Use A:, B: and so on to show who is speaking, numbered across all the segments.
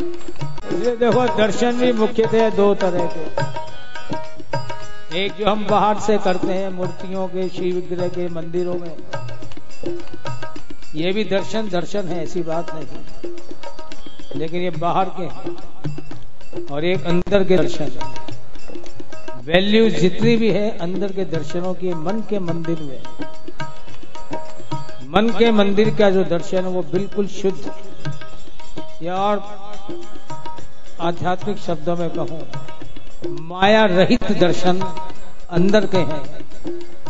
A: ये देखो, दर्शन भी मुख्यतः दो तरह के। एक जो हम बाहर से करते हैं, मूर्तियों के शिव विग्रह के मंदिरों में। ये भी दर्शन दर्शन है, ऐसी बात नहीं। लेकिन ये बाहर के और एक अंदर के दर्शन। वैल्यू जितनी भी है, अंदर के दर्शनों की, मन के मंदिर में। मन के मंदिर का जो दर्शन है, वो बिल्कुल शुद्ध। या और आध्यात्मिक शब्दों में कहूँ, माया रहित दर्शन अंदर के हैं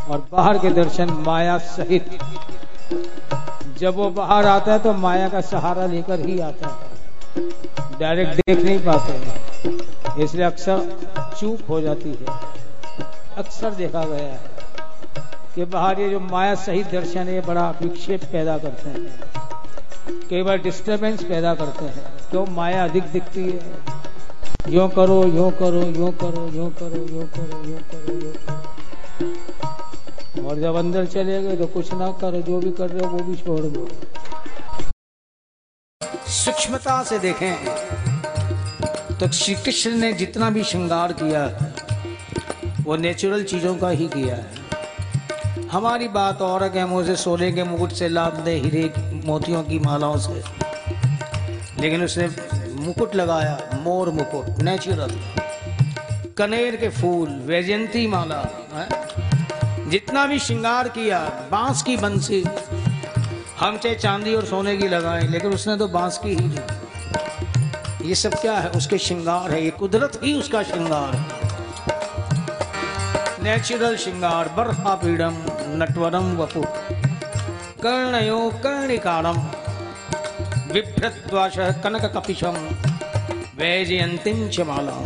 A: और बाहर के दर्शन माया सहित। जब वो बाहर आता है तो माया का सहारा लेकर ही आता है। डायरेक्ट देख नहीं पाते इसलिए अक्सर चूक हो जाती है। अक्सर देखा गया है कि बाहर ये जो माया सहित दर्शन है बड़ा विक्षेप पैदा करते हैं। कई बार डिस्टर्बेंस पैदा करते हैं। क्यों माया अधिक दिखती है? यो करो यो करो यो करो यो करो यो करो यो करो यो करो। और जब अंदर चले गए तो कुछ ना करो, जो भी कर रहे हो वो भी छोड़ दो। सूक्ष्मता से देखें तो श्री कृष्ण ने जितना भी श्रृंगार किया, वो नेचुरल चीज़ों का ही किया है। हमारी बात और है कि हम उसे सोने के मुकुट से लाभ दे, हीरे मोतियों की मालाओं से। लेकिन उसने मुकुट लगाया, मोर मुकुट नेचुरल कनेर के फूल, वैजयंती माला, है? जितना भी श्रृंगार किया, बाँस की बंसी, हम चाहे चांदी और सोने की लगाए, लेकिन उसने तो बाँस की ही ली। ये सब क्या है? उसके श्रृंगार है, ये कुदरत ही उसका श्रृंगार नेचुरल श्रृंगार बर्फा पीड़म नटवरम वपु कर्णयो कर्णिकारम। बिभ्रद्वाश कनक कपिशम वैजयंतीं च माला।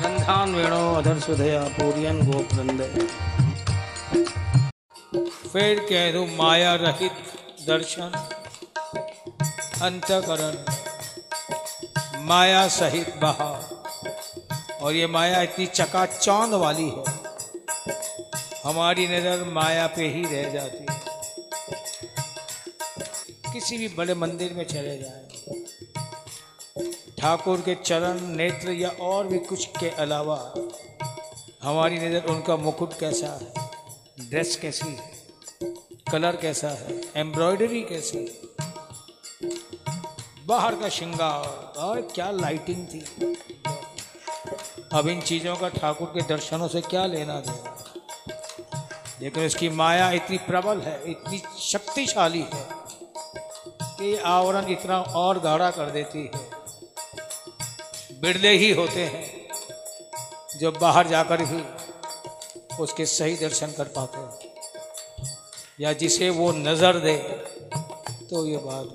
A: गंधान वेणो अधर सुधया पूरियन गोपनंदे फिर कह दू, माया रहित दर्शन, अंतकरण, माया सहित बाहर और ये माया इतनी चकाचौंध वाली है, हमारी नज़र माया पे ही रह जाती है। किसी भी बड़े मंदिर में चले जाए। ठाकुर के चरण, नेत्र या और भी कुछ के अलावा, हमारी नज़र उनका मुकुट कैसा है? ड्रेस कैसी है? कलर कैसा है? एम्ब्रॉयडरी कैसी है? बाहर का श्रृंगार, और क्या लाइटिंग थी? अब इन चीज़ों का ठाकुर के दर्शनों से क्या लेना देना? लेकिन उसकी माया इतनी प्रबल है, इतनी शक्तिशाली है। कि आवरण इतना और गाढ़ा कर देती है। बिरले ही होते हैं, जो बाहर जाकर भी उसके सही दर्शन कर पाते हैं। या जिसे वो नज़र दे तो ये बात